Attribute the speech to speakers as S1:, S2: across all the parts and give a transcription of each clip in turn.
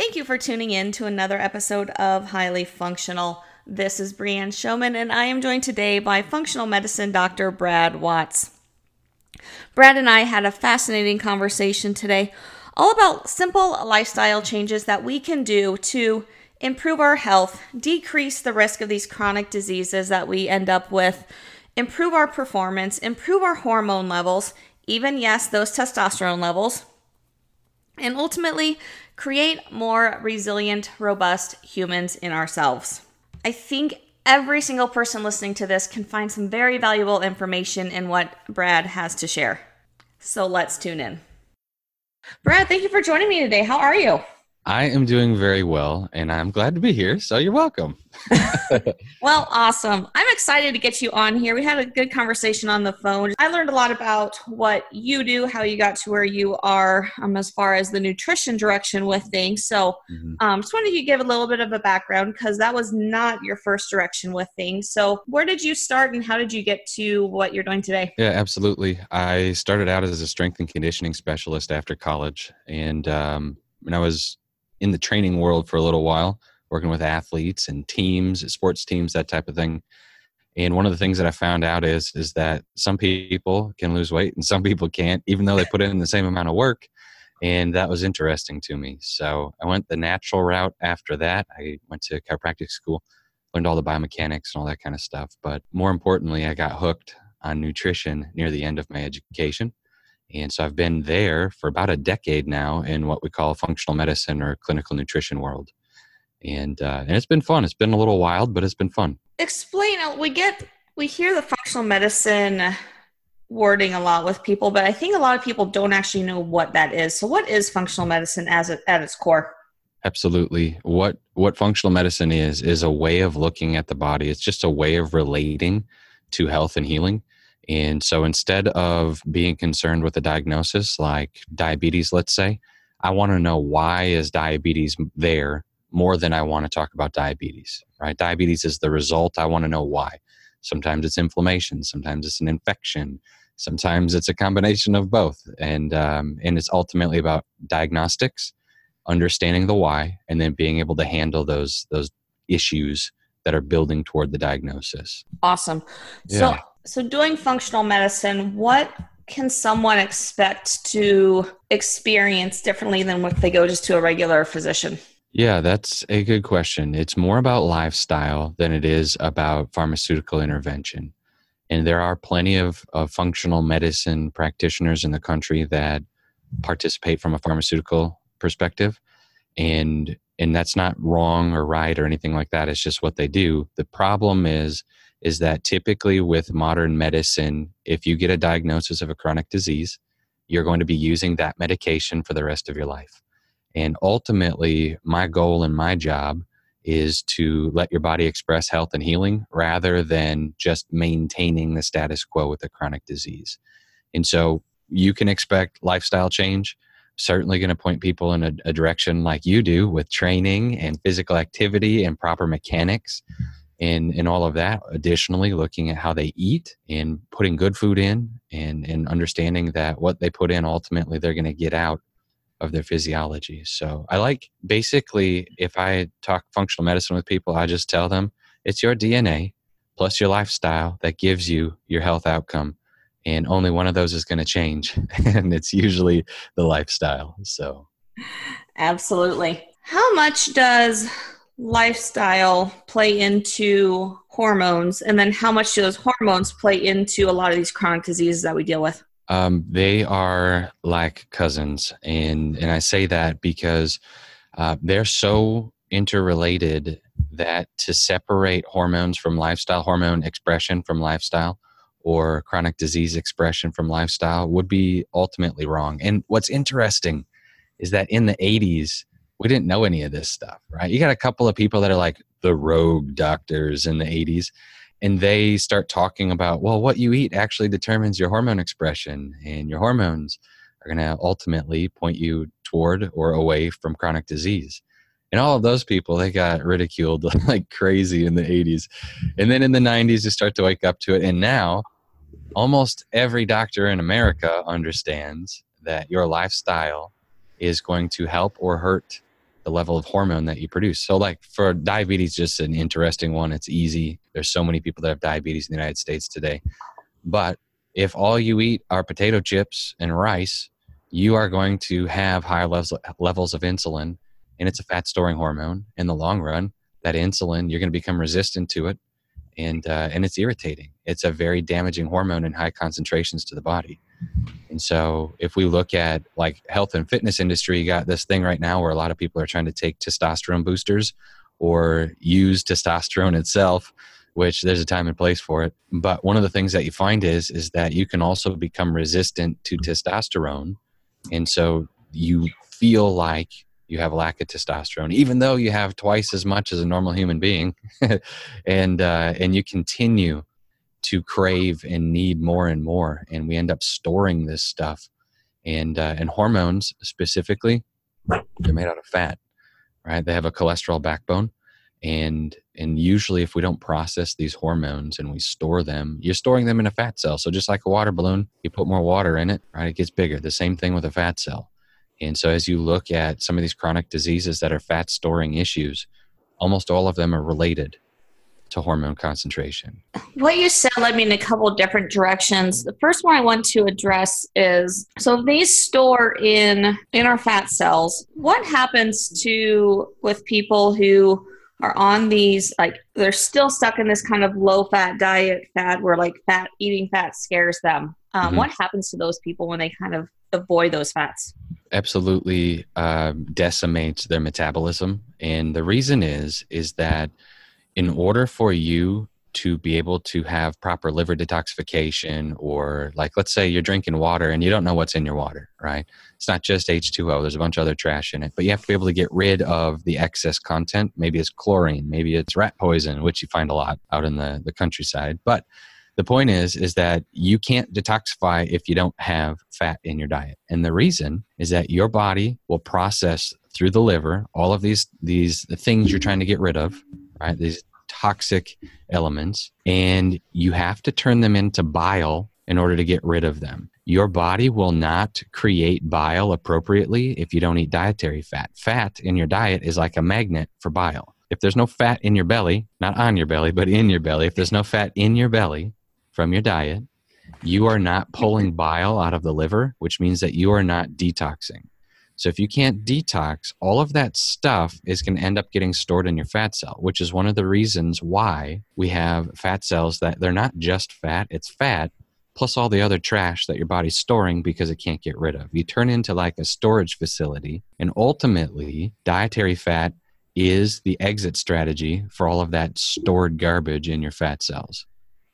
S1: Thank you for tuning in to another episode of Highly Functional. This is Brianne Showman, and I am joined today by functional medicine Dr. Brad Watts. Brad and I had a fascinating conversation today all about simple lifestyle changes that we can do to improve our health, decrease the risk of these chronic diseases that we end up with, improve our performance, improve our hormone levels, even, yes, those testosterone levels, and ultimately create more resilient, robust humans in ourselves. I think every single person listening to this can find some very valuable information in what Brad has to share. So let's tune in. Brad, thank you for joining me today. How are you?
S2: I am doing very well, and I'm glad to be here. So you're welcome.
S1: well, awesome. I'm excited to get you on here. We had a good conversation on the phone. I learned a lot about what you do, how you got to where you are, um, as far as the nutrition direction with things. So, mm-hmm. um, just wanted you to give a little bit of a background because that was not your first direction with things. So, where did you start, and how did you get to what you're doing today?
S2: Yeah, absolutely. I started out as a strength and conditioning specialist after college, and um, when I was in the training world for a little while, working with athletes and teams, sports teams, that type of thing. And one of the things that I found out is is that some people can lose weight and some people can't, even though they put in the same amount of work. And that was interesting to me. So I went the natural route after that. I went to chiropractic school, learned all the biomechanics and all that kind of stuff. But more importantly, I got hooked on nutrition near the end of my education. And so I've been there for about a decade now in what we call functional medicine or clinical nutrition world. And uh, and it's been fun. It's been a little wild, but it's been fun.
S1: Explain. Uh, we get we hear the functional medicine wording a lot with people, but I think a lot of people don't actually know what that is. So, what is functional medicine as it, at its core?
S2: Absolutely. What what functional medicine is is a way of looking at the body. It's just a way of relating to health and healing. And so instead of being concerned with a diagnosis like diabetes, let's say, I want to know why is diabetes there more than I want to talk about diabetes, right? Diabetes is the result. I want to know why. Sometimes it's inflammation, sometimes it's an infection, sometimes it's a combination of both. And, um, and it's ultimately about diagnostics, understanding the why, and then being able to handle those, those issues that are building toward the diagnosis.
S1: Awesome. Yeah. So so, doing functional medicine, what can someone expect to experience differently than if they go just to a regular physician?
S2: Yeah, that's a good question. It's more about lifestyle than it is about pharmaceutical intervention. And there are plenty of, of functional medicine practitioners in the country that participate from a pharmaceutical perspective. And and that's not wrong or right or anything like that. It's just what they do. The problem is is that typically with modern medicine, if you get a diagnosis of a chronic disease, you're going to be using that medication for the rest of your life. And ultimately, my goal and my job is to let your body express health and healing rather than just maintaining the status quo with a chronic disease. And so you can expect lifestyle change. Certainly going to point people in a, a direction like you do with training and physical activity and proper mechanics and and all of that additionally looking at how they eat and putting good food in and and understanding that what they put in ultimately they're going to get out of their physiology. So i like basically if i talk functional medicine with people i just tell them it's your dna plus your lifestyle that gives you your health outcome and only one of those is going to change. And it's usually the lifestyle so.
S1: Absolutely. How much does lifestyle play into hormones? And then how much do those hormones play into a lot of these chronic diseases that we deal with?
S2: Um, they are like cousins. And and i say that because uh, they're so interrelated that to separate hormones from lifestyle hormone expression from lifestyle or chronic disease expression from lifestyle would be ultimately wrong. And what's interesting is that in the 80s we didn't know any of this stuff, right? You got a couple of people that are like the rogue doctors in the 80s, and they start talking about, well, what you eat actually determines your hormone expression, and your hormones are going to ultimately point you toward or away from chronic disease. And all of those people, they got ridiculed like crazy in the 80s. And then in the 90s, you start to wake up to it. And now, almost every doctor in America understands that your lifestyle is going to help or hurt the level of hormone that you produce. So, like for diabetes, just an interesting one. It's easy. There's so many people that have diabetes in the United States today. But if all you eat are potato chips and rice, you are going to have higher levels levels of insulin, and it's a fat storing hormone. In the long run, that insulin you're going to become resistant to it, and uh, and it's irritating. It's a very damaging hormone in high concentrations to the body. And so, if we look at like health and fitness industry, you got this thing right now where a lot of people are trying to take testosterone boosters or use testosterone itself, which there's a time and place for it. But one of the things that you find is is that you can also become resistant to testosterone, and so you feel like you have a lack of testosterone, even though you have twice as much as a normal human being, and uh, and you continue to crave and need more and more, and we end up storing this stuff, and uh, and hormones specifically, they're made out of fat, right? They have a cholesterol backbone, and and usually if we don't process these hormones and we store them, you're storing them in a fat cell. So just like a water balloon, you put more water in it, right? It gets bigger. The same thing with a fat cell and so, as you look at some of these chronic diseases that are fat storing issues, almost all of them are related to hormone concentration.
S1: What you said led me in a couple of different directions. The first one I want to address is so these store in in our fat cells, what happens to with people who are on these like they're still stuck in this kind of low fat diet fad where like fat eating fat scares them. Um, mm-hmm. What happens to those people when they kind of avoid those fats?
S2: absolutely uh, decimates their metabolism and the reason is is that in order for you to be able to have proper liver detoxification or like let's say you're drinking water and you don't know what's in your water right? It's not just h2o there's a bunch of other trash in it but you have to be able to get rid of the excess content. Maybe it's chlorine maybe it's rat poison which you find a lot out in the, the countryside. But the point is is that you can't detoxify if you don't have fat in your diet. And the reason is that your body will process through the liver all of these these things you're trying to get rid of right? These toxic elements and you have to turn them into bile in order to get rid of them. Your body will not create bile appropriately if you don't eat dietary fat. Fat in your diet is like a magnet for bile. If there's no fat in your belly not on your belly but in your belly if there's no fat in your belly from your diet, you are not pulling bile out of the liver, which means that you are not detoxing. So if you can't detox, all of that stuff is going to end up getting stored in your fat cell, which is one of the reasons why we have fat cells that they're not just fat, it's fat plus all the other trash that your body's storing because it can't get rid of. You turn into like a storage facility, and ultimately, dietary fat is the exit strategy for all of that stored garbage in your fat cells.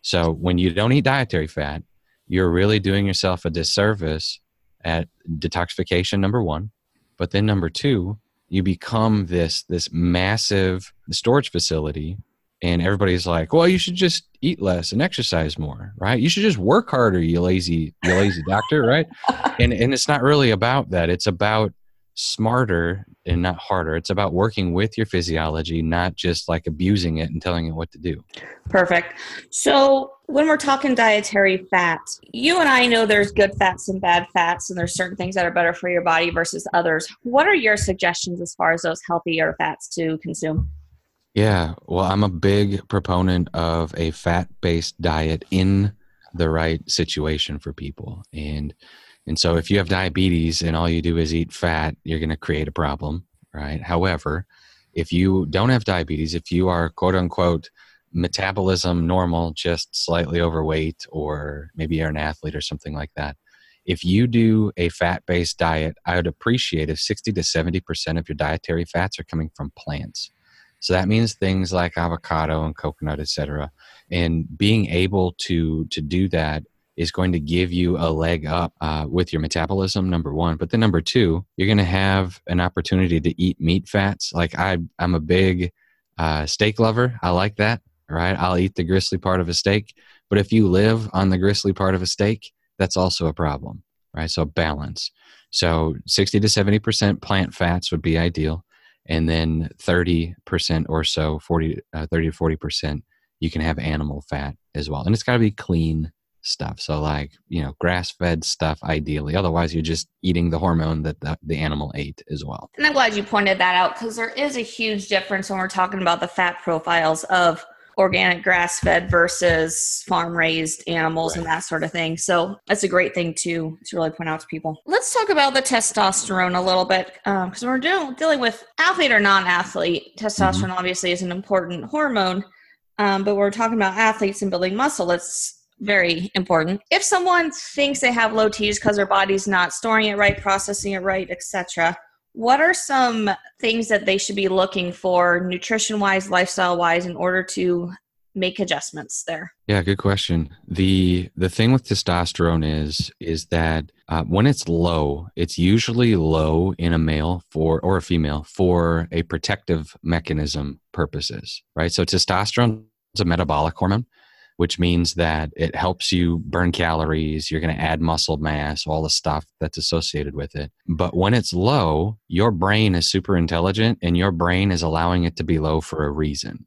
S2: So when you don't eat dietary fat, you're really doing yourself a disservice at detoxification number 1, but then number 2, you become this this massive storage facility and everybody's like, "Well, you should just eat less and exercise more, right? You should just work harder, you lazy you lazy doctor, right?" And and it's not really about that. It's about smarter and not harder. It's about working with your physiology, not just like abusing it and telling it what to do.
S1: Perfect. So, when we're talking dietary fats, you and I know there's good fats and bad fats, and there's certain things that are better for your body versus others. What are your suggestions as far as those healthier fats to consume?
S2: Yeah, well, I'm a big proponent of a fat based diet in the right situation for people. And and so if you have diabetes and all you do is eat fat, you're going to create a problem, right? However, if you don't have diabetes, if you are quote unquote metabolism normal, just slightly overweight, or maybe you're an athlete or something like that, if you do a fat based diet, I would appreciate if 60 to 70% of your dietary fats are coming from plants. So that means things like avocado and coconut, etc. And being able to to do that is going to give you a leg up uh, with your metabolism number one. But then number two you're going to have an opportunity to eat meat fats. Like I, i'm a big uh, steak lover. I like that right? I'll eat the gristly part of a steak. But if you live on the gristly part of a steak that's also a problem right? So balance. So 60 to 70% plant fats would be ideal. And then 30% or so 40 uh, 30 to 40% you can have animal fat as well. And it's got to be clean stuff. So, like, you know, grass fed stuff ideally. Otherwise, you're just eating the hormone that the, the animal ate as well.
S1: And I'm glad you pointed that out because there is a huge difference when we're talking about the fat profiles of organic grass fed versus farm raised animals right. and that sort of thing. So that's a great thing to to really point out to people. Let's talk about the testosterone a little bit because um, we're dealing dealing with athlete or non athlete. Testosterone mm-hmm. obviously is an important hormone, um, but we're talking about athletes and building muscle. It's very important. If someone thinks they have low T's because their body's not storing it right, processing it right, etc., what are some things that they should be looking for nutrition wise lifestyle wise in order to make adjustments there
S2: yeah good question the the thing with testosterone is is that uh, when it's low it's usually low in a male for or a female for a protective mechanism purposes right so testosterone is a metabolic hormone which means that it helps you burn calories. You're going to add muscle mass, all the stuff that's associated with it. But when it's low, your brain is super intelligent and your brain is allowing it to be low for a reason.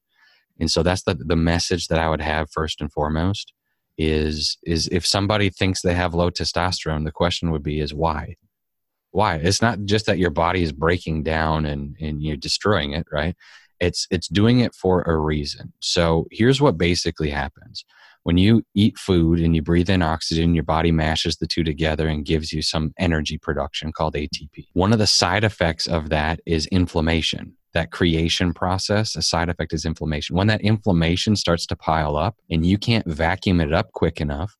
S2: And so that's the, the message that I would have first and foremost is is if somebody thinks they have low testosterone, the question would be is why? Why? It's not just that your body is breaking down and, and you're destroying it, right? It's it's doing it for a reason. So here's what basically happens. When you eat food and you breathe in oxygen your body mashes the two together and gives you some energy production called atp one of the side effects of that is inflammation that creation process. A side effect is inflammation. When that inflammation starts to pile up and you can't vacuum it up quick enough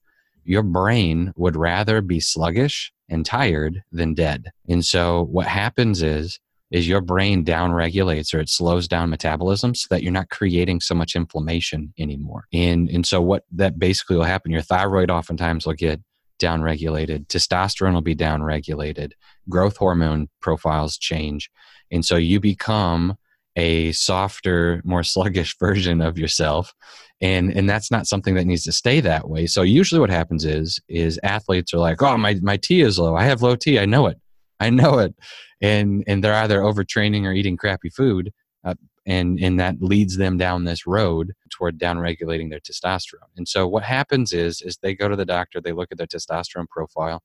S2: your brain would rather be sluggish and tired than dead. And so what happens is is your brain down regulates or it slows down metabolism so that you're not creating so much inflammation anymore. And and so what that basically will happen, your thyroid oftentimes will get down regulated, testosterone will be down regulated, growth hormone profiles change. And so you become a softer, more sluggish version of yourself. And and that's not something that needs to stay that way. So usually what happens is is athletes are like, "Oh, my my T is low. I have low T. I know it." I know it. And and they're either overtraining or eating crappy food, uh, and and that leads them down this road toward down regulating their testosterone. And so what happens is is they go to the doctor, they look at their testosterone profile,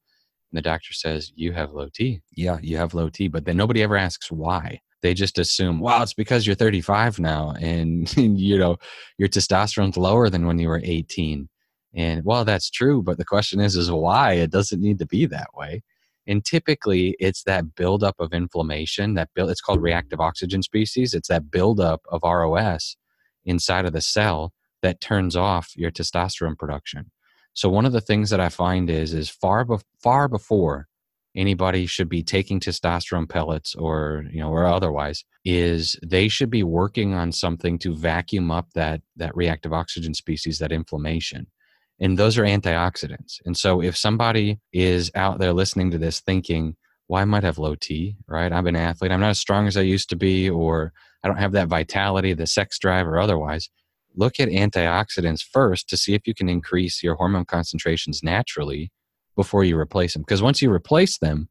S2: and the doctor says, "You have low T." Yeah, you have low T, but then nobody ever asks why. They just assume, well, it's because you're 35 now, and, and you know your testosterone's lower than when you were 18. And well, that's true, but the question is, is why? It doesn't need to be that way. And typically, it's that buildup of inflammation. That build, it's called reactive oxygen species. It's that buildup of ROS inside of the cell that turns off your testosterone production. So one of the things that I find is is far be, far before anybody should be taking testosterone pellets or you know or otherwise is they should be working on something to vacuum up that that reactive oxygen species that inflammation and those are antioxidants. And so if somebody is out there listening to this thinking, well, I might have low T, right? I'm an athlete. I'm not as strong as I used to be, or I don't have that vitality, the sex drive, or otherwise. Look at antioxidants first to see if you can increase your hormone concentrations naturally before you replace them. Because once you replace them,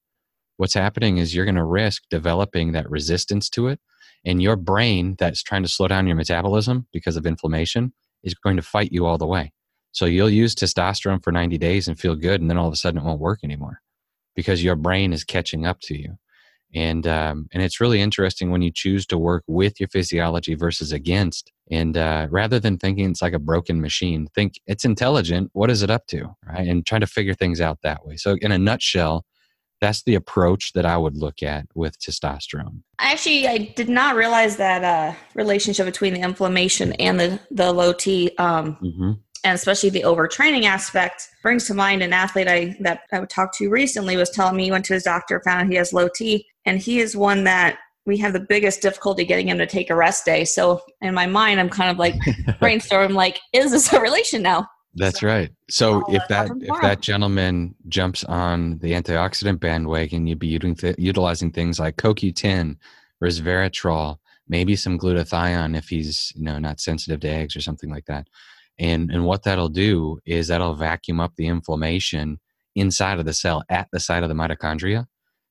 S2: what's happening is you're going to risk developing that resistance to it. And your brain that's trying to slow down your metabolism because of inflammation is going to fight you all the way. So you'll use testosterone for 90 days and feel good, and then all of a sudden it won't work anymore because your brain is catching up to you. And um, and it's really interesting when you choose to work with your physiology versus against. And uh, rather than thinking it's like a broken machine, think it's intelligent. What is it up to, right? And trying to figure things out that way. So in a nutshell, that's the approach that I would look at with testosterone.
S1: Actually, I did not realize that uh, relationship between the inflammation and the the low T. Um, mm-hmm and especially the overtraining aspect brings to mind an athlete I that I talked to recently was telling me he went to his doctor, found out he has low T, and he is one that we have the biggest difficulty getting him to take a rest day. So in my mind, I'm kind of like brainstorming, like, is this a relation now?
S2: That's so, right. So if that if that gentleman jumps on the antioxidant bandwagon, you'd be using th- utilizing things like CoQ10, resveratrol, maybe some glutathione if he's you know not sensitive to eggs or something like that and and what that'll do is that'll vacuum up the inflammation inside of the cell at the site of the mitochondria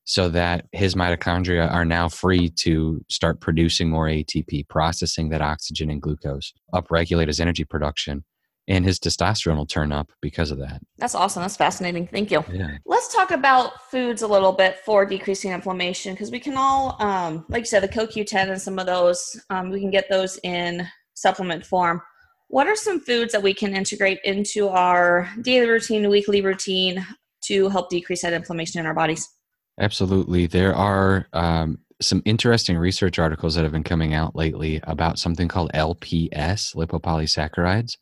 S2: so that his mitochondria are now free to start producing more ATP, processing that oxygen and glucose, upregulate his energy production. and his testosterone will turn up because of that.
S1: That's awesome. That's fascinating. Thank you.
S2: Yeah.
S1: Let's talk about foods a little bit for decreasing inflammation because we can all, um, like you said, the CoQ10 and some of those, um, we can get those in supplement form. What are some foods that we can integrate into our daily routine, weekly routine to help decrease that inflammation in our bodies?
S2: Absolutely. There are um, some interesting research articles that have been coming out lately about something called LPS, lipopolysaccharides.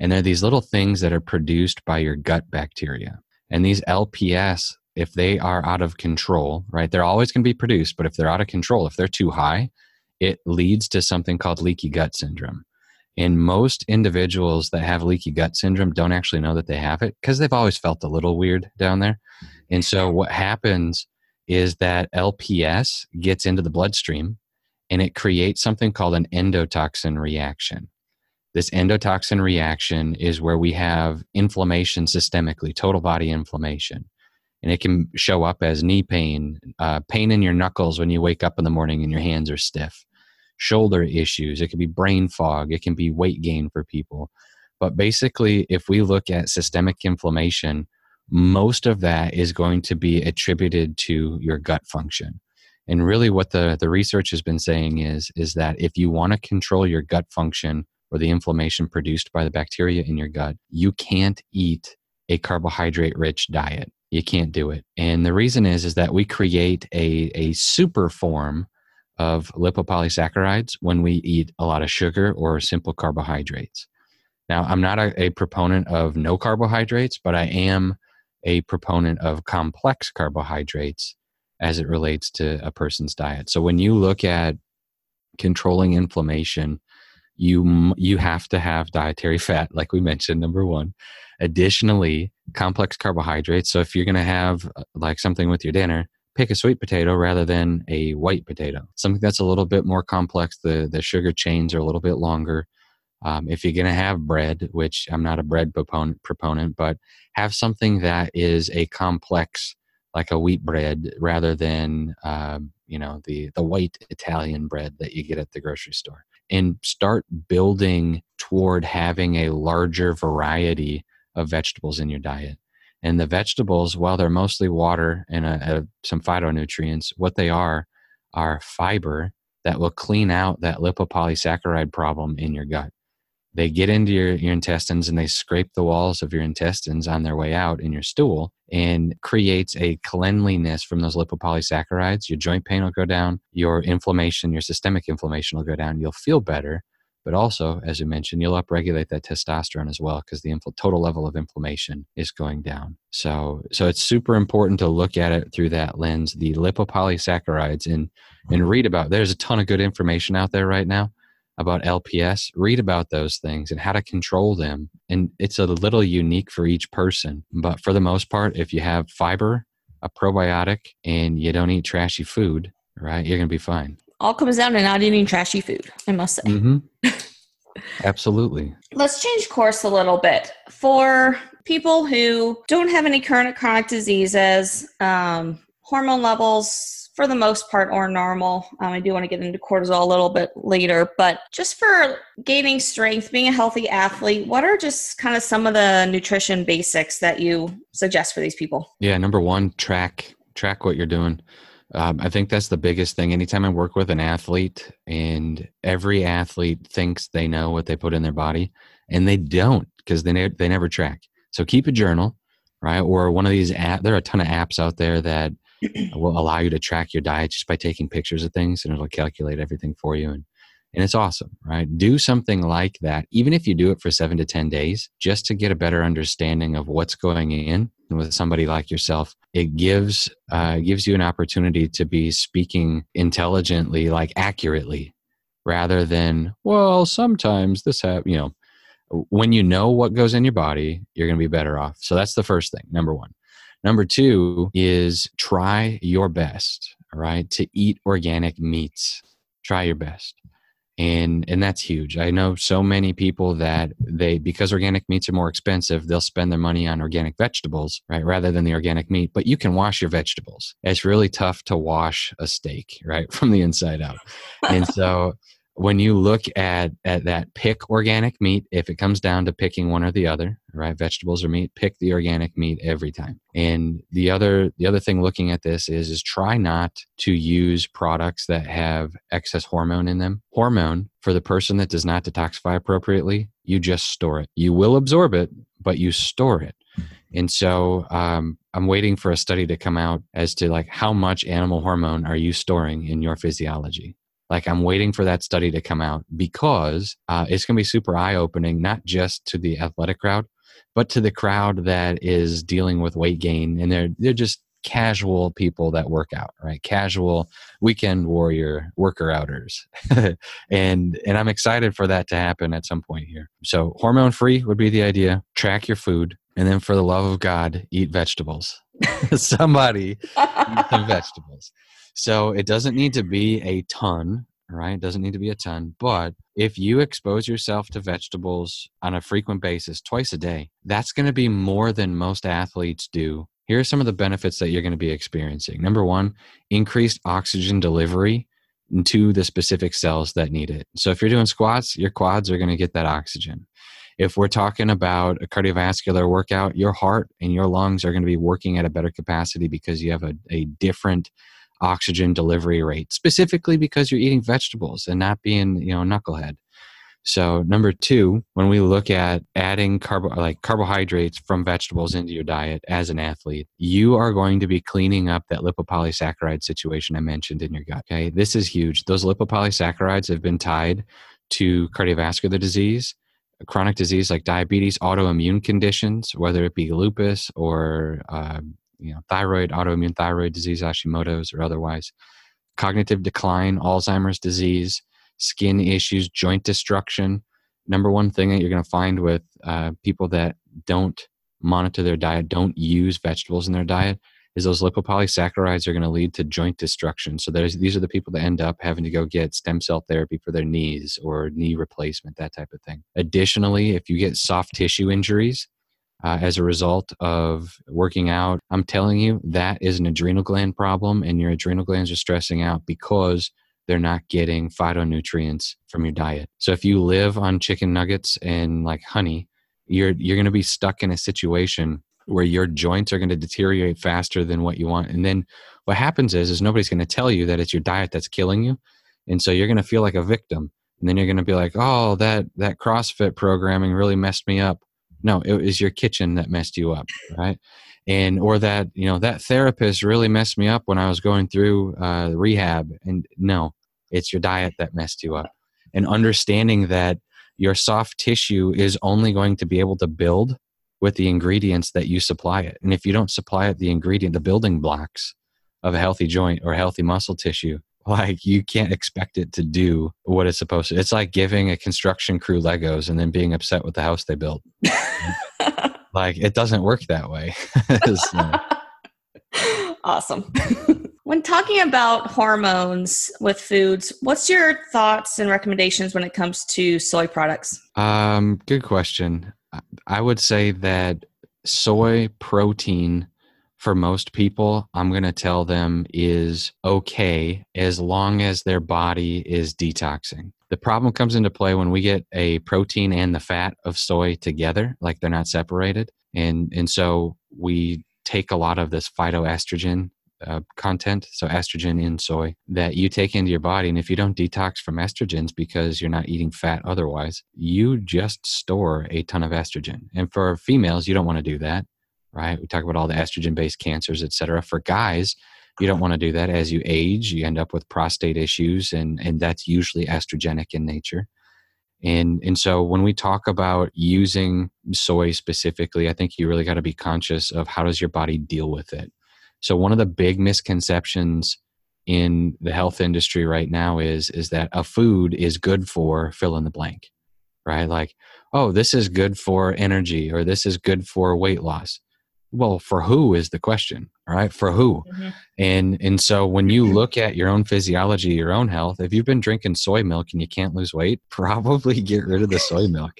S2: And they're these little things that are produced by your gut bacteria. And these LPS, if they are out of control, right, they're always going to be produced, but if they're out of control, if they're too high, it leads to something called leaky gut syndrome. And most individuals that have leaky gut syndrome don't actually know that they have it because they've always felt a little weird down there. And so what happens is that LPS gets into the bloodstream and it creates something called an endotoxin reaction. This endotoxin reaction is where we have inflammation systemically, total body inflammation. And it can show up as knee pain, uh, pain in your knuckles when you wake up in the morning and your hands are stiff, shoulder issues. It can be brain fog. It can be weight gain for people. But basically, if we look at systemic inflammation, most of that is going to be attributed to your gut function. And really, what the, the research has been saying is, is that if you want to control your gut function, or the inflammation produced by the bacteria in your gut, you can't eat a carbohydrate rich diet. You can't do it. And the reason is is that we create a, a super form of lipopolysaccharides when we eat a lot of sugar or simple carbohydrates. Now, I'm not a, a proponent of no carbohydrates, but I am a proponent of complex carbohydrates as it relates to a person's diet. So when you look at controlling inflammation, you you have to have dietary fat like we mentioned number 1 additionally complex carbohydrates so if you're going to have uh, like something with your dinner pick a sweet potato rather than a white potato. Something that's a little bit more complex. The the sugar chains are a little bit longer. Um, if you're going to have bread which i'm not a bread proponent proponent but have something that is a complex like a wheat bread rather than um, you know the the white italian bread that you get at the grocery store. And start building toward having a larger variety of vegetables in your diet. And the vegetables, while they're mostly water and a, a, some phytonutrients, what they are are fiber that will clean out that lipopolysaccharide problem in your gut they get into your, your intestines and they scrape the walls of your intestines on their way out in your stool and creates a cleanliness from those lipopolysaccharides. Your joint pain will go down, your inflammation, your systemic inflammation will go down. You'll feel better, but also, as you mentioned, you'll upregulate that testosterone as well because the infl- total level of inflammation is going down. So, so it's super important to look at it through that lens. The lipopolysaccharides and and read about. There's a ton of good information out there right now about LPS, read about those things and how to control them. And it's a little unique for each person. But for the most part, if you have fiber, a probiotic, and you don't eat trashy food, right, you're going to be fine.
S1: All comes down to not eating trashy food, I must say.
S2: Mm-hmm. Absolutely.
S1: Let's change course a little bit. For people who don't have any current chronic diseases, um, hormone levels for the most part are normal. Um, I do want to get into cortisol a little bit later, but just for gaining strength, being a healthy athlete, what are just kind of some of the nutrition basics that you suggest for these people?
S2: Yeah, number one, track track what you're doing. Um, I think that's the biggest thing. Anytime I work with an athlete, and every athlete thinks they know what they put in their body, and they don't because they ne- they never track. So keep a journal, right? Or one of these app. There are a ton of apps out there that will allow you to track your diet just by taking pictures of things and it'll calculate everything for you and and it's awesome right do something like that even if you do it for 7 to 10 days just to get a better understanding of what's going in and with somebody like yourself it gives uh, gives you an opportunity to be speaking intelligently like accurately rather than well sometimes this have you know when you know what goes in your body you're going to be better off so that's the first thing number one Number two is try your best, right, to eat organic meats. Try your best. And and that's huge. I know so many people that they because organic meats are more expensive, they'll spend their money on organic vegetables, right, rather than the organic meat. But you can wash your vegetables. It's really tough to wash a steak, right, from the inside out. And so when you look at at that pick organic meat if it comes down to picking one or the other right vegetables or meat pick the organic meat every time. And the other the other thing looking at this is is try not to use products that have excess hormone in them. Hormone for the person that does not detoxify appropriately you just store it. You will absorb it but you store it. And so um, i'm waiting for a study to come out as to like how much animal hormone are you storing in your physiology like I'm waiting for that study to come out because uh, it's going to be super eye opening, not just to the athletic crowd, but to the crowd that is dealing with weight gain and they're they're just casual people that work out, right? Casual weekend warrior worker outers. and and I'm excited for that to happen at some point here. So hormone free would be the idea. Track your food. And then for the love of God, eat vegetables. Somebody eat some vegetables. So it doesn't need to be a ton, right? It doesn't need to be a ton. But if you expose yourself to vegetables on a frequent basis, twice a day, that's going to be more than most athletes do. Here are some of the benefits that you're going to be experiencing. Number one, increased oxygen delivery to the specific cells that need it. So if you're doing squats, your quads are going to get that oxygen. If we're talking about a cardiovascular workout, your heart and your lungs are going to be working at a better capacity because you have a, a different oxygen delivery rate, specifically because you're eating vegetables and not being, you know, knucklehead. So number two, when we look at adding carbo like carbohydrates from vegetables into your diet as an athlete, you are going to be cleaning up that lipopolysaccharide situation I mentioned in your gut. Okay. This is huge. Those lipopolysaccharides have been tied to cardiovascular disease, chronic disease like diabetes, autoimmune conditions, whether it be lupus or um, you know, thyroid, autoimmune thyroid disease, Hashimoto's, or otherwise, cognitive decline, Alzheimer's disease, skin issues, joint destruction. Number one thing that you're going to find with uh, people that don't monitor their diet, don't use vegetables in their diet, is those lipopolysaccharides are going to lead to joint destruction. So these are the people that end up having to go get stem cell therapy for their knees or knee replacement, that type of thing. Additionally, if you get soft tissue injuries, uh, as a result of working out, I'm telling you that is an adrenal gland problem, and your adrenal glands are stressing out because they're not getting phytonutrients from your diet. So if you live on chicken nuggets and like honey, you're you're going to be stuck in a situation where your joints are going to deteriorate faster than what you want. And then what happens is is nobody's going to tell you that it's your diet that's killing you. And so you're going to feel like a victim. And then you're going to be like, "Oh, that that CrossFit programming really messed me up." No, it was your kitchen that messed you up, right? And or that you know that therapist really messed me up when I was going through uh, rehab. And no, it's your diet that messed you up. And understanding that your soft tissue is only going to be able to build with the ingredients that you supply it. And if you don't supply it the ingredient, the building blocks of a healthy joint or healthy muscle tissue, like you can't expect it to do what it's supposed to. It's like giving a construction crew Legos and then being upset with the house they built. like it doesn't work that way. so.
S1: Awesome. when talking about hormones with foods, what's your thoughts and recommendations when it comes to soy products?
S2: Um, good question. I would say that soy protein for most people, I'm going to tell them is okay as long as their body is detoxing. The problem comes into play when we get a protein and the fat of soy together, like they're not separated. And, and so we take a lot of this phytoestrogen uh, content, so estrogen in soy, that you take into your body. And if you don't detox from estrogens because you're not eating fat otherwise, you just store a ton of estrogen. And for females, you don't want to do that right? We talk about all the estrogen based cancers, et cetera. For guys, you don't want to do that. As you age, you end up with prostate issues, and, and that's usually estrogenic in nature. And, and so when we talk about using soy specifically, I think you really got to be conscious of how does your body deal with it. So one of the big misconceptions in the health industry right now is is that a food is good for fill in the blank right like oh this is good for energy or this is good for weight loss well for who is the question right? For who? Mm-hmm. and and so when you look at your own physiology your own health if you've been drinking soy milk and you can't lose weight probably get rid of the soy milk.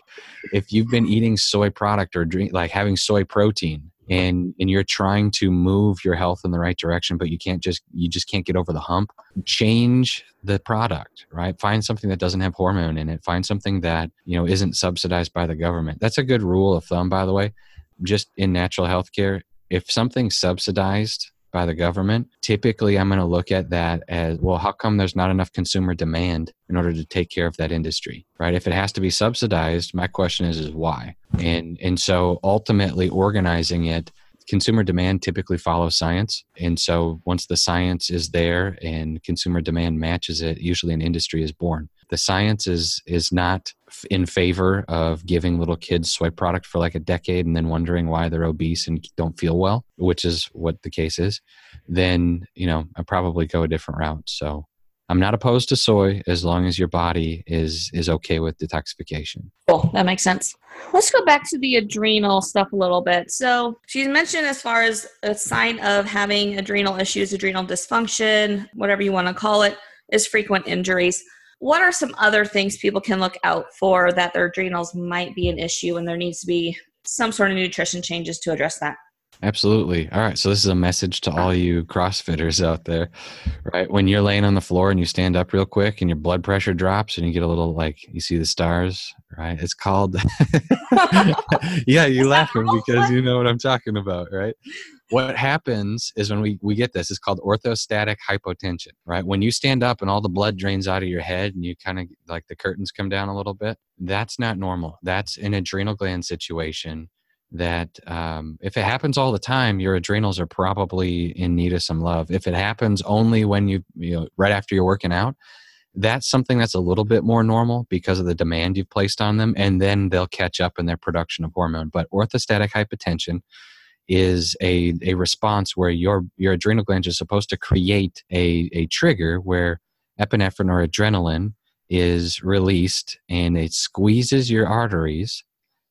S2: If you've been eating soy product or drink like having soy protein and and you're trying to move your health in the right direction but you can't just you just can't get over the hump change the product right? Find something that doesn't have hormone in it. Find something that you know isn't subsidized by the government. That's a good rule of thumb by the way just in natural health care if something's subsidized by the government, typically I'm going to look at that as well, how come there's not enough consumer demand in order to take care of that industry, right? If it has to be subsidized, my question is, is why? And, and so ultimately organizing it, consumer demand typically follows science. And so once the science is there and consumer demand matches it, usually an industry is born the science is is not in favor of giving little kids soy product for like a decade and then wondering why they're obese and don't feel well, which is what the case is, then you know I probably go a different route. So I'm not opposed to soy as long as your body is is okay with detoxification.
S1: Cool, that makes sense. Let's go back to the adrenal stuff a little bit. So she's mentioned as far as a sign of having adrenal issues, adrenal dysfunction, whatever you want to call it, is frequent injuries. What are some other things people can look out for that their adrenals might be an issue and there needs to be some sort of nutrition changes to address that?
S2: Absolutely. All right. So this is a message to all you CrossFitters out there, right? When you're laying on the floor and you stand up real quick and your blood pressure drops and you get a little like you see the stars, right? It's called. yeah, you laughing because you know what I'm talking about, right? what happens is when we, we get this, it's called orthostatic hypotension, right? When you stand up and all the blood drains out of your head and you kind of like the curtains come down a little bit, that's not normal. That's an adrenal gland situation that um, if it happens all the time, your adrenals are probably in need of some love. If it happens only when you, you know, right after you're working out, that's something that's a little bit more normal because of the demand you've placed on them, and then they'll catch up in their production of hormone. But orthostatic hypotension is a, a response where your, your adrenal glands are supposed to create a, a trigger where epinephrine or adrenaline is released and it squeezes your arteries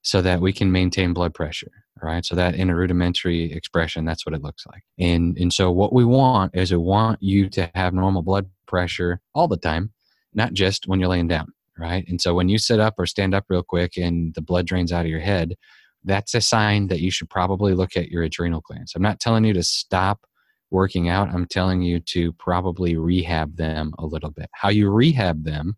S2: so that we can maintain blood pressure right so that in a rudimentary expression that's what it looks like and and so what we want is we want you to have normal blood pressure all the time not just when you're laying down right and so when you sit up or stand up real quick and the blood drains out of your head that's a sign that you should probably look at your adrenal glands. I'm not telling you to stop working out, I'm telling you to probably rehab them a little bit. How you rehab them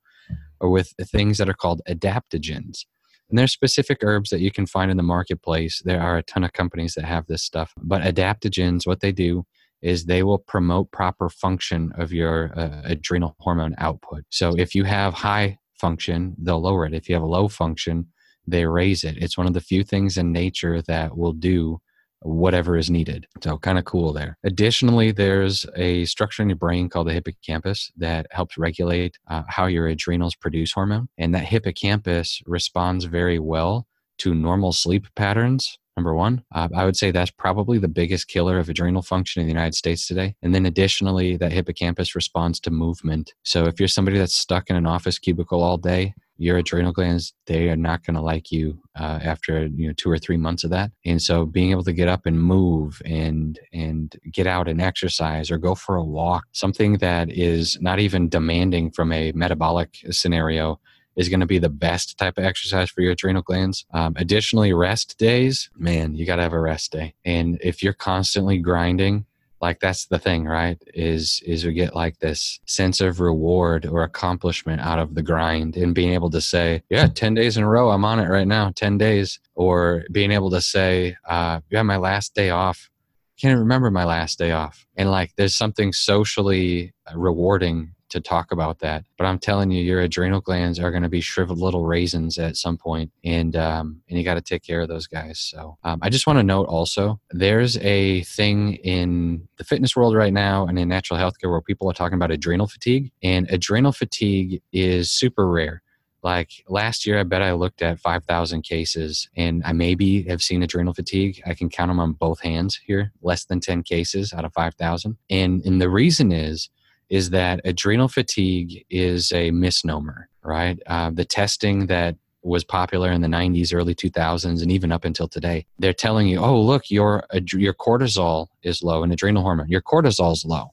S2: with things that are called adaptogens. And there's specific herbs that you can find in the marketplace. There are a ton of companies that have this stuff. But adaptogens, what they do is they will promote proper function of your uh, adrenal hormone output. So if you have high function, they'll lower it. If you have low function, they raise it. It's one of the few things in nature that will do whatever is needed. So kind of cool there. Additionally, there's a structure in your brain called the hippocampus that helps regulate uh, how your adrenals produce hormone. And that hippocampus responds very well to normal sleep patterns. Number one, uh, I would say that's probably the biggest killer of adrenal function in the United States today. And then additionally, that hippocampus responds to movement. So if you're somebody that's stuck in an office cubicle all day, your adrenal glands they are not going to like you uh, after you know two or three months of that and so being able to get up and move and and get out and exercise or go for a walk something that is not even demanding from a metabolic scenario is going to be the best type of exercise for your adrenal glands. Um, additionally, rest days, man, you got to have a rest day. And if you're constantly grinding, like that's the thing right? Is is we get like this sense of reward or accomplishment out of the grind and being able to say yeah 10 days in a row i'm on it right now 10 days. Or being able to say uh, yeah my last day off can't remember my last day off. And like there's something socially rewarding to talk about that. But I'm telling you, your adrenal glands are going to be shriveled little raisins at some point, and um, and you got to take care of those guys. So um, I just want to note also, there's a thing in the fitness world right now and in natural healthcare where people are talking about adrenal fatigue, and adrenal fatigue is super rare. Like last year, I bet I looked at 5,000 cases and I maybe have seen adrenal fatigue. I can count them on both hands here, less than 10 cases out of 5,000. And, and the reason is is that adrenal fatigue is a misnomer, right? Uh, the testing that was popular in the 90s, early 2000s, and even up until today, they're telling you, oh, look, your, your cortisol is low, an adrenal hormone. Your cortisol is low.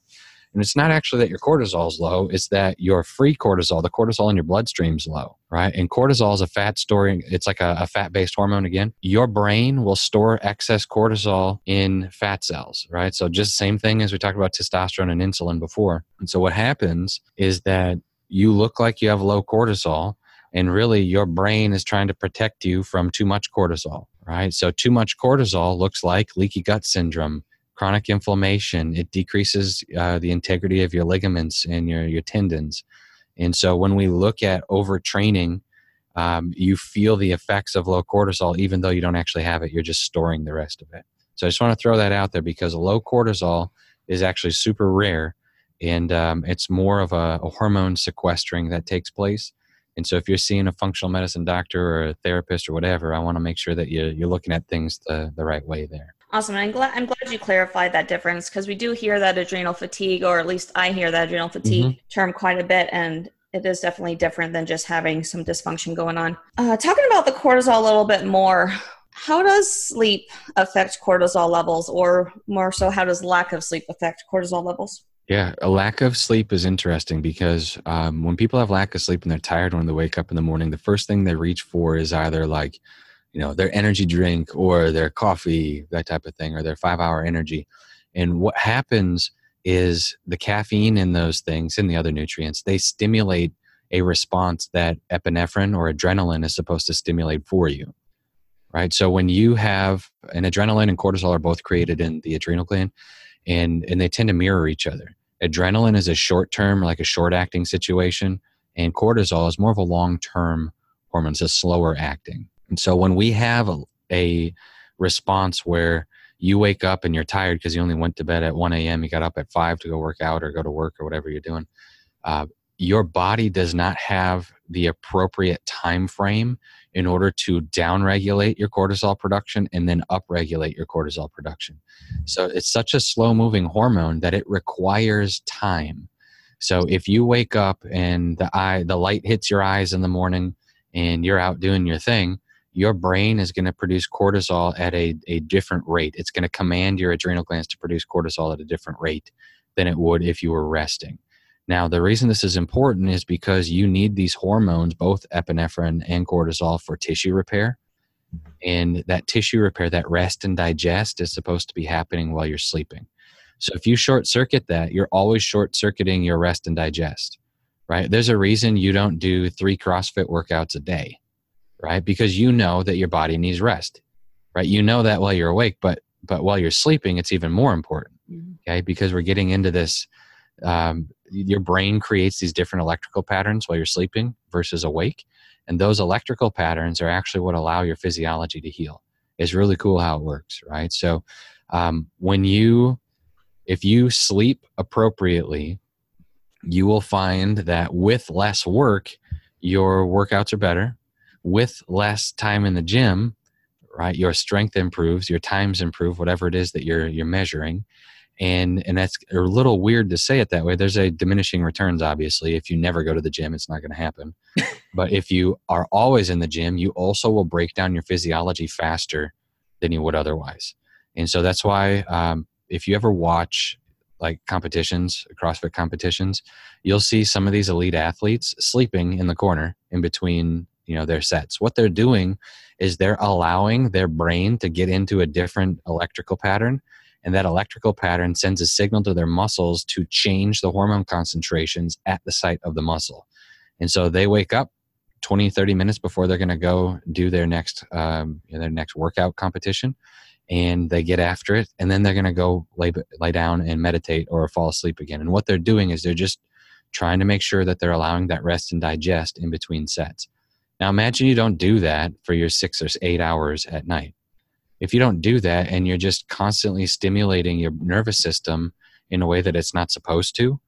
S2: And it's not actually that your cortisol is low, it's that your free cortisol, the cortisol in your bloodstream is low, right? And cortisol is a fat storing, it's like a, a fat based hormone again. Your brain will store excess cortisol in fat cells, right? So just same thing as we talked about testosterone and insulin before. And so what happens is that you look like you have low cortisol and really your brain is trying to protect you from too much cortisol right so too much cortisol looks like leaky gut syndrome chronic inflammation it decreases uh, the integrity of your ligaments and your, your tendons. And so when we look at overtraining um, you feel the effects of low cortisol even though you don't actually have it you're just storing the rest of it. So i just want to throw that out there because low cortisol is actually super rare and um, it's more of a, a hormone sequestering that takes place. And so if you're seeing a functional medicine doctor or a therapist or whatever, I want to make sure that you're, you're looking at things the, the right way there.
S1: Awesome. I'm glad, I'm glad you clarified that difference because we do hear that adrenal fatigue, or at least I hear that adrenal fatigue mm-hmm. term quite a bit. And it is definitely different than just having some dysfunction going on. Uh, talking about the cortisol a little bit more, how does sleep affect cortisol levels, or more so, how does lack of sleep affect cortisol levels?
S2: Yeah, a lack of sleep is interesting because um, when people have lack of sleep and they're tired when they wake up in the morning, the first thing they reach for is either like, you know, their energy drink or their coffee, that type of thing, or their five hour energy. And what happens is the caffeine in those things and the other nutrients, they stimulate a response that epinephrine or adrenaline is supposed to stimulate for you. Right. So when you have an adrenaline and cortisol are both created in the adrenal gland, and and they tend to mirror each other. Adrenaline is a short term, like a short acting situation, and cortisol is more of a long term hormone. It's a slower acting. And so when we have a, a response where you wake up and you're tired because you only went to bed at 1 a.m., you got up at 5 to go work out or go to work or whatever you're doing, uh, your body does not have the appropriate time frame in order to downregulate your cortisol production and then upregulate your cortisol production. So it's such a slow moving hormone that it requires time. So if you wake up and the eye the light hits your eyes in the morning and you're out doing your thing, your brain is going to produce cortisol at a, a different rate. It's going to command your adrenal glands to produce cortisol at a different rate than it would if you were resting. Now, the reason this is important is because you need these hormones, both epinephrine and cortisol, for tissue repair. Mm-hmm. And that tissue repair, that rest and digest, is supposed to be happening while you're sleeping. So if you short circuit that, you're always short circuiting your rest and digest, right? There's a reason you don't do three CrossFit workouts a day, right? Because you know that your body needs rest, right? You know that while you're awake, but but while you're sleeping, it's even more important, mm-hmm. okay? Because we're getting into this um, your brain creates these different electrical patterns while you're sleeping versus awake and those electrical patterns are actually what allow your physiology to heal it's really cool how it works right so um, when you if you sleep appropriately you will find that with less work your workouts are better with less time in the gym right your strength improves your times improve whatever it is that you're you're measuring. And and that's a little weird to say it that way. There's a diminishing returns obviously. If you never go to the gym it's not going to happen. But if you are always in the gym you also will break down your physiology faster than you would otherwise. And so that's why um, if you ever watch like competitions crossfit competitions you'll see some of these elite athletes sleeping in the corner in between you know their sets. What they're doing is they're allowing their brain to get into a different electrical pattern and that electrical pattern sends a signal to their muscles to change the hormone concentrations at the site of the muscle. And so they wake up 20 30 minutes before they're going to go do their next um, their next workout competition and they get after it and then they're going to go lay, lay down and meditate or fall asleep again. And what they're doing is they're just trying to make sure that they're allowing that rest and digest in between sets now imagine you don't do that for your six or eight hours at night if you don't do that and you're just constantly stimulating your nervous system in a way that it's not supposed to,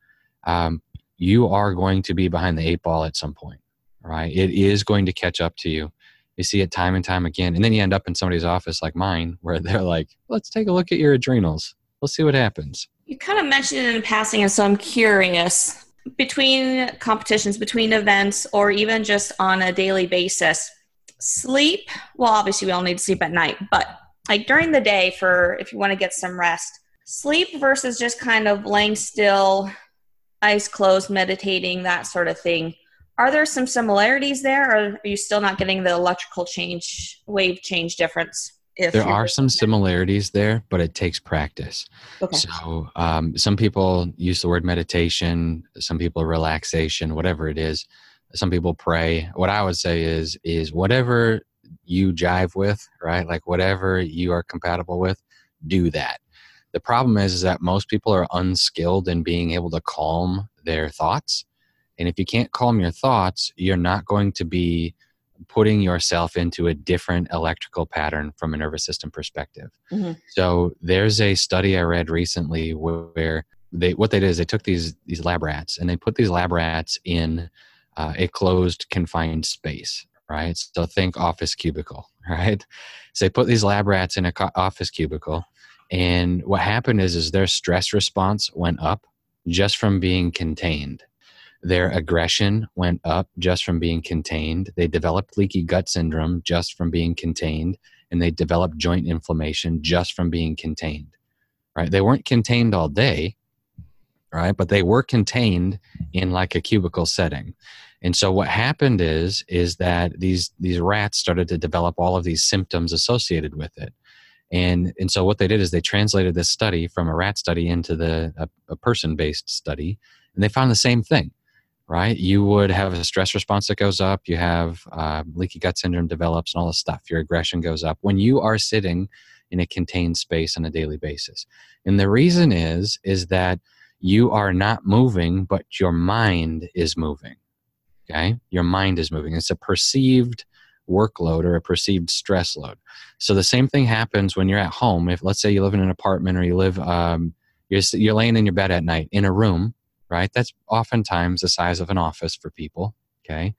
S2: um, you are going to be behind the eight ball at some point, right? It is going to catch up to you. You see it time and time again. And then you end up in somebody's office like mine where they're like, let's take a look at your adrenals. Let's see what happens.
S1: You kind of mentioned it in passing, and so I'm curious between competitions, between events, or even just on a daily basis, sleep well obviously we all need to sleep at night but like during the day for if you want to get some rest sleep versus just kind of laying still, eyes closed, meditating, that sort of thing. Are there some similarities there, or are you still not getting the electrical change, wave change difference?
S2: There are some similarities there, but it takes practice. Okay. So um, some people use the word meditation, some people relaxation, whatever it is. Some people pray. What I would say is is whatever you jive with, right? Like whatever you are compatible with, do that. The problem is, is that most people are unskilled in being able to calm their thoughts. And if you can't calm your thoughts, you're not going to be putting yourself into a different electrical pattern from a nervous system perspective. Mm-hmm. So there's a study I read recently where they what they did is they took these these lab rats and they put these lab rats in uh, a closed confined space right so think office cubicle right so they put these lab rats in a office cubicle and what happened is is their stress response went up just from being contained their aggression went up just from being contained. They developed leaky gut syndrome just from being contained. And they developed joint inflammation just from being contained. Right? They weren't contained all day, right? But they were contained in like a cubicle setting. And so what happened is is that these these rats started to develop all of these symptoms associated with it. And and so what they did is they translated this study from a rat study into the a, a person based study, and they found the same thing right? You would have a stress response that goes up. You have uh, leaky gut syndrome develops and all this stuff. Your aggression goes up when you are sitting in a contained space on a daily basis. And the reason is is that you are not moving, but your mind is moving. Okay, your mind is moving. It's a perceived workload or a perceived stress load. So the same thing happens when you're at home. If let's say you live in an apartment or you live, um, you're you're laying in your bed at night in a room right? That's oftentimes the size of an office for people, okay?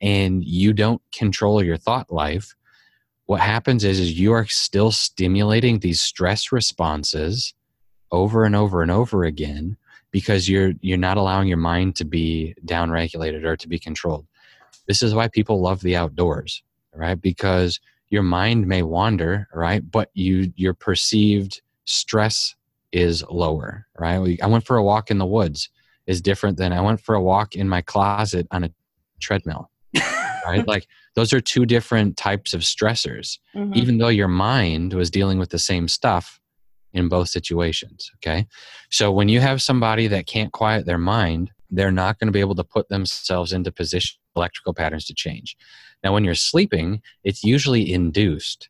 S2: And you don't control your thought life. What happens is, is you are still stimulating these stress responses over and over and over again because you're you're not allowing your mind to be downregulated or to be controlled. This is why people love the outdoors, right? Because your mind may wander, right? But you your perceived stress is lower, right? I went for a walk in the woods is different than I went for a walk in my closet on a treadmill. right? Like those are two different types of stressors, mm-hmm. even though your mind was dealing with the same stuff in both situations. Okay. So when you have somebody that can't quiet their mind, they're not going to be able to put themselves into position electrical patterns to change. Now, when you're sleeping, it's usually induced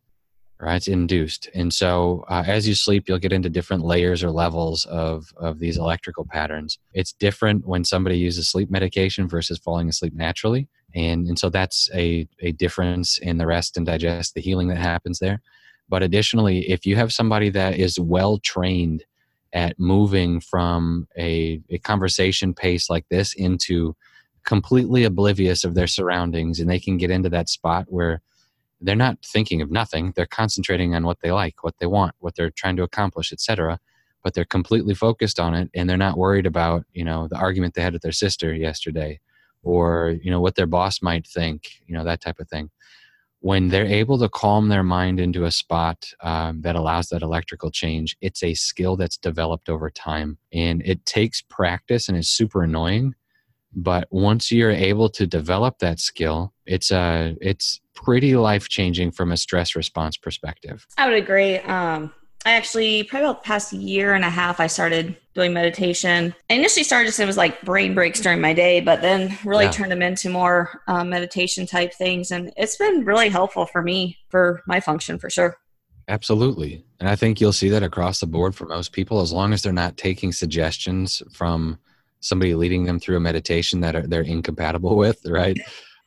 S2: right it's induced. And so uh, as you sleep you'll get into different layers or levels of of these electrical patterns. It's different when somebody uses sleep medication versus falling asleep naturally. And and so that's a a difference in the rest and digest the healing that happens there. But additionally if you have somebody that is well trained at moving from a, a conversation pace like this into completely oblivious of their surroundings and they can get into that spot where they're not thinking of nothing. They're concentrating on what they like what they want what they're trying to accomplish etc but they're completely focused on it and they're not worried about you know the argument they had with their sister yesterday or you know what their boss might think you know that type of thing. When they're able to calm their mind into a spot um, that allows that electrical change it's a skill that's developed over time and it takes practice and is super annoying but once you're able to develop that skill it's a uh, it's pretty life changing from a stress response perspective.
S1: I would agree. Um, I actually probably about the past year and a half I started doing meditation. I initially started just it was like brain breaks during my day, but then really yeah. turned them into more um, meditation type things, and it's been really helpful for me for my function for sure.
S2: Absolutely, and I think you'll see that across the board for most people, as long as they're not taking suggestions from somebody leading them through a meditation that are, they're incompatible with, right?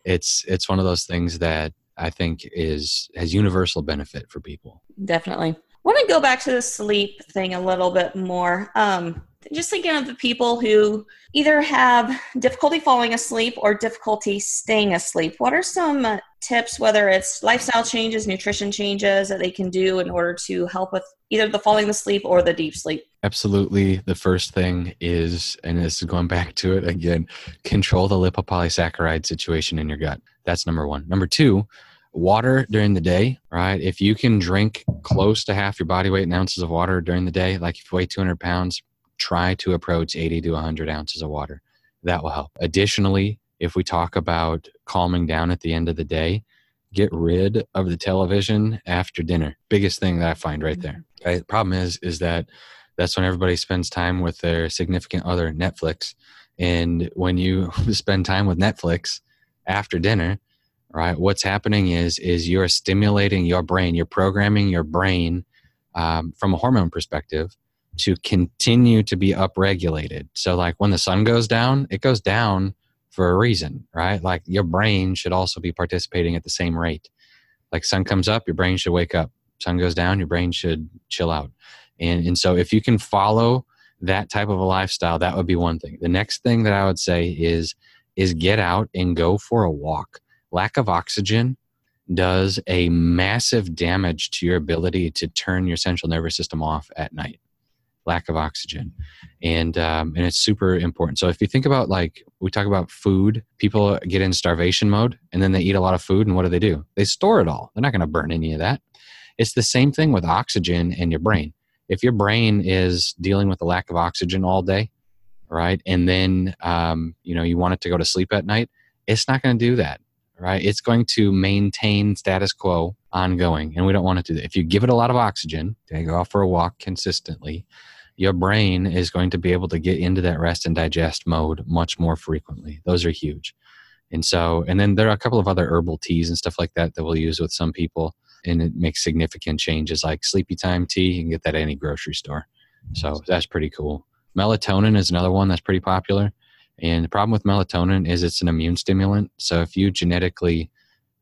S2: it's it's one of those things that I think is has universal benefit for people.
S1: Definitely. I want to go back to the sleep thing a little bit more. Um, just thinking of the people who either have difficulty falling asleep or difficulty staying asleep. What are some uh, tips, whether it's lifestyle changes, nutrition changes that they can do in order to help with either the falling asleep or the deep sleep?
S2: Absolutely. The first thing is, and this is going back to it again, control the lipopolysaccharide situation in your gut. That's number one. Number two, water during the day, right? If you can drink close to half your body weight in ounces of water during the day, like if you weigh 200 pounds, try to approach 80 to 100 ounces of water. That will help. Additionally, if we talk about calming down at the end of the day, get rid of the television after dinner. Biggest thing that I find right there. Right? The problem is, is that that's when everybody spends time with their significant other, Netflix. And when you spend time with Netflix after dinner, right what's happening is is you're stimulating your brain you're programming your brain um, from a hormone perspective to continue to be upregulated so like when the sun goes down it goes down for a reason right? Like your brain should also be participating at the same rate. Like sun comes up your brain should wake up. Sun goes down your brain should chill out. And and so if you can follow that type of a lifestyle that would be one thing. The next thing that i would say is is get out and go for a walk. Lack of oxygen does a massive damage to your ability to turn your central nervous system off at night lack of oxygen. And um, and it's super important. So if you think about like we talk about food people get in starvation mode and then they eat a lot of food and what do they do? They store it all. They're not going to burn any of that. It's the same thing with oxygen in your brain. If your brain is dealing with a lack of oxygen all day right and then um, you know you want it to go to sleep at night it's not going to do that right? It's going to maintain status quo ongoing, and we don't want it to. If you give it a lot of oxygen, okay, go out for a walk consistently, your brain is going to be able to get into that rest and digest mode much more frequently. Those are huge. And so, and then there are a couple of other herbal teas and stuff like that that we'll use with some people, and it makes significant changes like sleepy time tea. You can get that at any grocery store. So that's pretty cool. Melatonin is another one that's pretty popular. And the problem with melatonin is it's an immune stimulant. So if you genetically,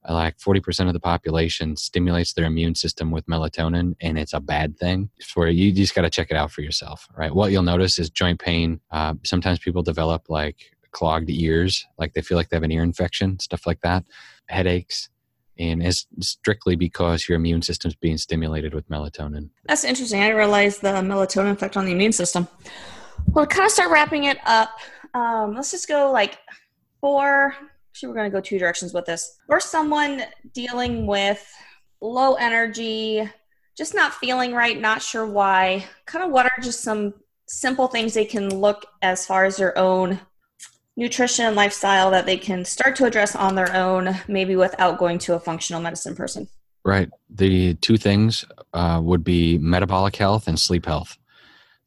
S2: like 40% of the population stimulates their immune system with melatonin and it's a bad thing for you, just got to check it out for yourself, right? What you'll notice is joint pain. Uh, sometimes people develop like clogged ears, like they feel like they have an ear infection, stuff like that, headaches. And it's strictly because your immune system's being stimulated with melatonin.
S1: That's interesting. I didn't realize the melatonin effect on the immune system. Well, kind of start wrapping it up um, let's just go like for actually we're going to go two directions with this. For someone dealing with low energy just not feeling right not sure why kind of what are just some simple things they can look as far as their own nutrition and lifestyle that they can start to address on their own maybe without going to a functional medicine person?
S2: Right. The two things uh, would be metabolic health and sleep health.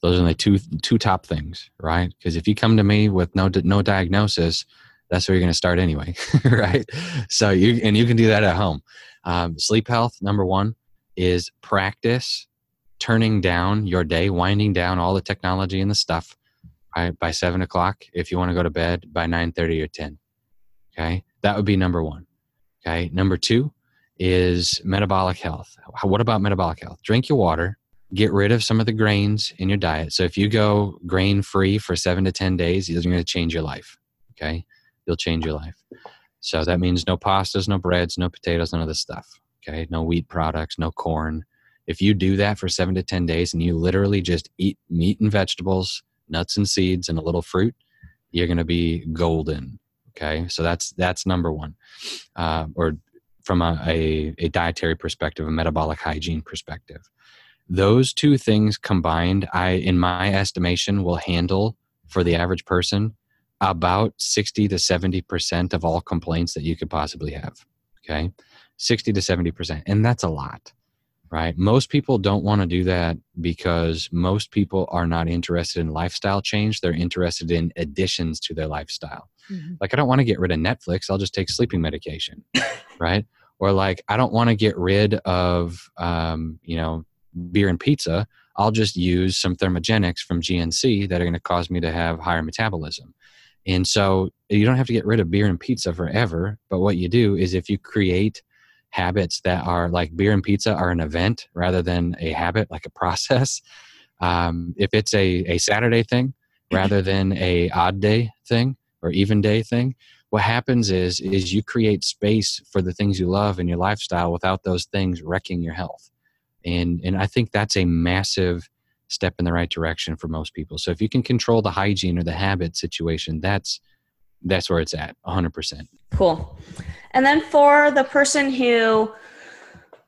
S2: Those are the two two top things, right? Because if you come to me with no no diagnosis, that's where you're going to start anyway, right? So you and you can do that at home. Um, sleep health number one is practice turning down your day, winding down all the technology and the stuff right, by seven o'clock. If you want to go to bed by nine thirty or ten, okay, that would be number one. Okay, number two is metabolic health. What about metabolic health? Drink your water get rid of some of the grains in your diet. So if you go grain free for seven to 10 days, you're going to change your life. Okay. You'll change your life. So that means no pastas, no breads, no potatoes, none of this stuff. Okay. No wheat products, no corn. If you do that for seven to 10 days and you literally just eat meat and vegetables, nuts and seeds, and a little fruit, you're going to be golden. Okay. So that's, that's number one. Uh, or from a, a, a dietary perspective, a metabolic hygiene perspective those two things combined i in my estimation will handle for the average person about 60 to 70% of all complaints that you could possibly have okay 60 to 70% and that's a lot right most people don't want to do that because most people are not interested in lifestyle change they're interested in additions to their lifestyle mm-hmm. like i don't want to get rid of netflix i'll just take sleeping medication right or like i don't want to get rid of um, you know beer and pizza, I'll just use some thermogenics from GNC that are going to cause me to have higher metabolism. And so you don't have to get rid of beer and pizza forever. But what you do is if you create habits that are like beer and pizza are an event rather than a habit, like a process. Um, if it's a, a Saturday thing rather than a odd day thing or even day thing, what happens is is you create space for the things you love in your lifestyle without those things wrecking your health and and i think that's a massive step in the right direction for most people. So if you can control the hygiene or the habit situation that's that's where it's at 100%
S1: cool. And then for the person who,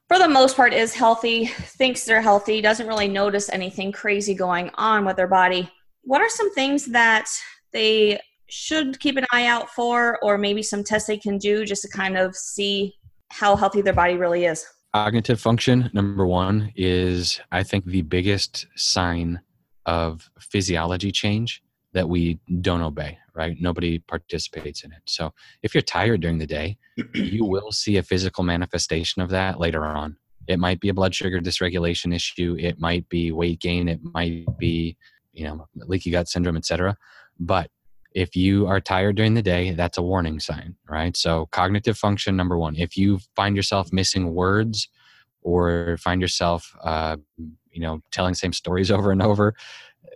S1: for the most part, is healthy, thinks they're healthy, doesn't really notice anything crazy going on with their body, what are some things that they should keep an eye out for, or maybe some tests they can do just to kind of see how healthy their body really is?
S2: Cognitive function, number one, is I think the biggest sign of physiology change that we don't obey, right? Nobody participates in it. So if you're tired during the day, you will see a physical manifestation of that later on. It might be a blood sugar dysregulation issue, it might be weight gain, it might be, you know, leaky gut syndrome, etc. But if you are tired during the day, that's a warning sign, right? So, cognitive function number one. If you find yourself missing words or find yourself, uh, you know, telling same stories over and over,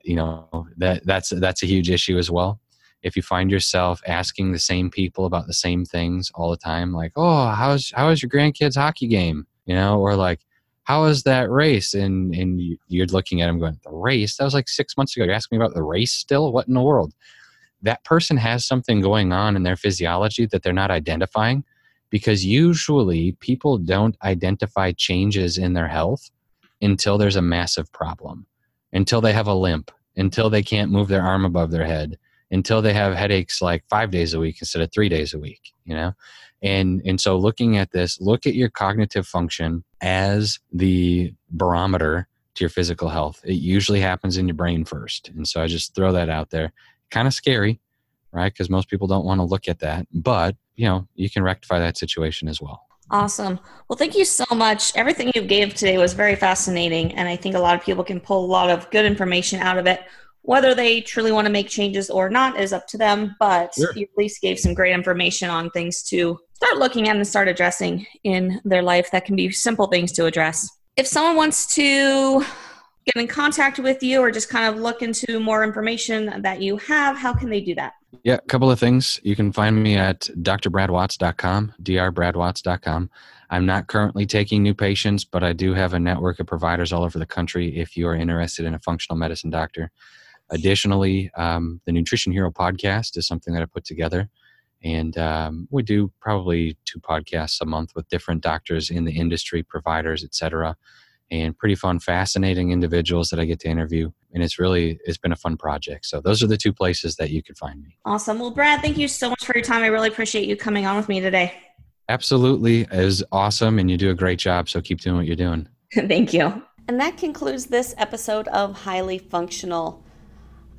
S2: you know that that's that's a huge issue as well. If you find yourself asking the same people about the same things all the time, like, "Oh, how's how was your grandkids' hockey game?" You know, or like, "How was that race?" And and you're looking at them going, "The race? That was like six months ago. You're asking me about the race still? What in the world?" That person has something going on in their physiology that they're not identifying because usually people don't identify changes in their health until there's a massive problem, until they have a limp, until they can't move their arm above their head, until they have headaches like five days a week instead of three days a week, you know? And, and so looking at this, look at your cognitive function as the barometer to your physical health. It usually happens in your brain first. And so I just throw that out there kind of scary, right? Because most people don't want to look at that. But, you know, you can rectify that situation as well.
S1: Awesome. Well, thank you so much. Everything you gave today was very fascinating. And I think a lot of people can pull a lot of good information out of it. Whether they truly want to make changes or not is up to them. But sure. you at least gave some great information on things to start looking at and start addressing in their life that can be simple things to address. If someone wants to get in contact with you or just kind of look into more information that you have, how can they do that?
S2: Yeah, a couple of things. You can find me at drbradwatts.com, drbradwatts.com. I'm not currently taking new patients, but I do have a network of providers all over the country if you are interested in a functional medicine doctor. Additionally, um, the Nutrition Hero podcast is something that I put together. And um, we do probably two podcasts a month with different doctors in the industry, providers, etc and pretty fun, fascinating individuals that I get to interview. And it's really, it's been a fun project. So those are the two places that you can find me.
S1: Awesome. Well, Brad, thank you so much for your time. I really appreciate you coming on with me today.
S2: Absolutely. It was awesome. And you do a great job. So keep doing what you're doing.
S1: thank you. And that concludes this episode of Highly Functional.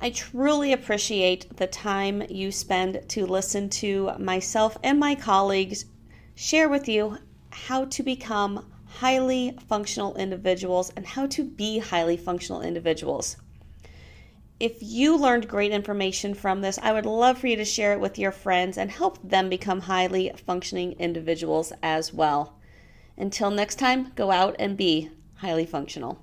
S1: I truly appreciate the time you spend to listen to myself and my colleagues share with you how to become highly functional individuals and how to be highly functional individuals. If you learned great information from this, I would love for you to share it with your friends and help them become highly functioning individuals as well. Until next time, go out and be highly functional.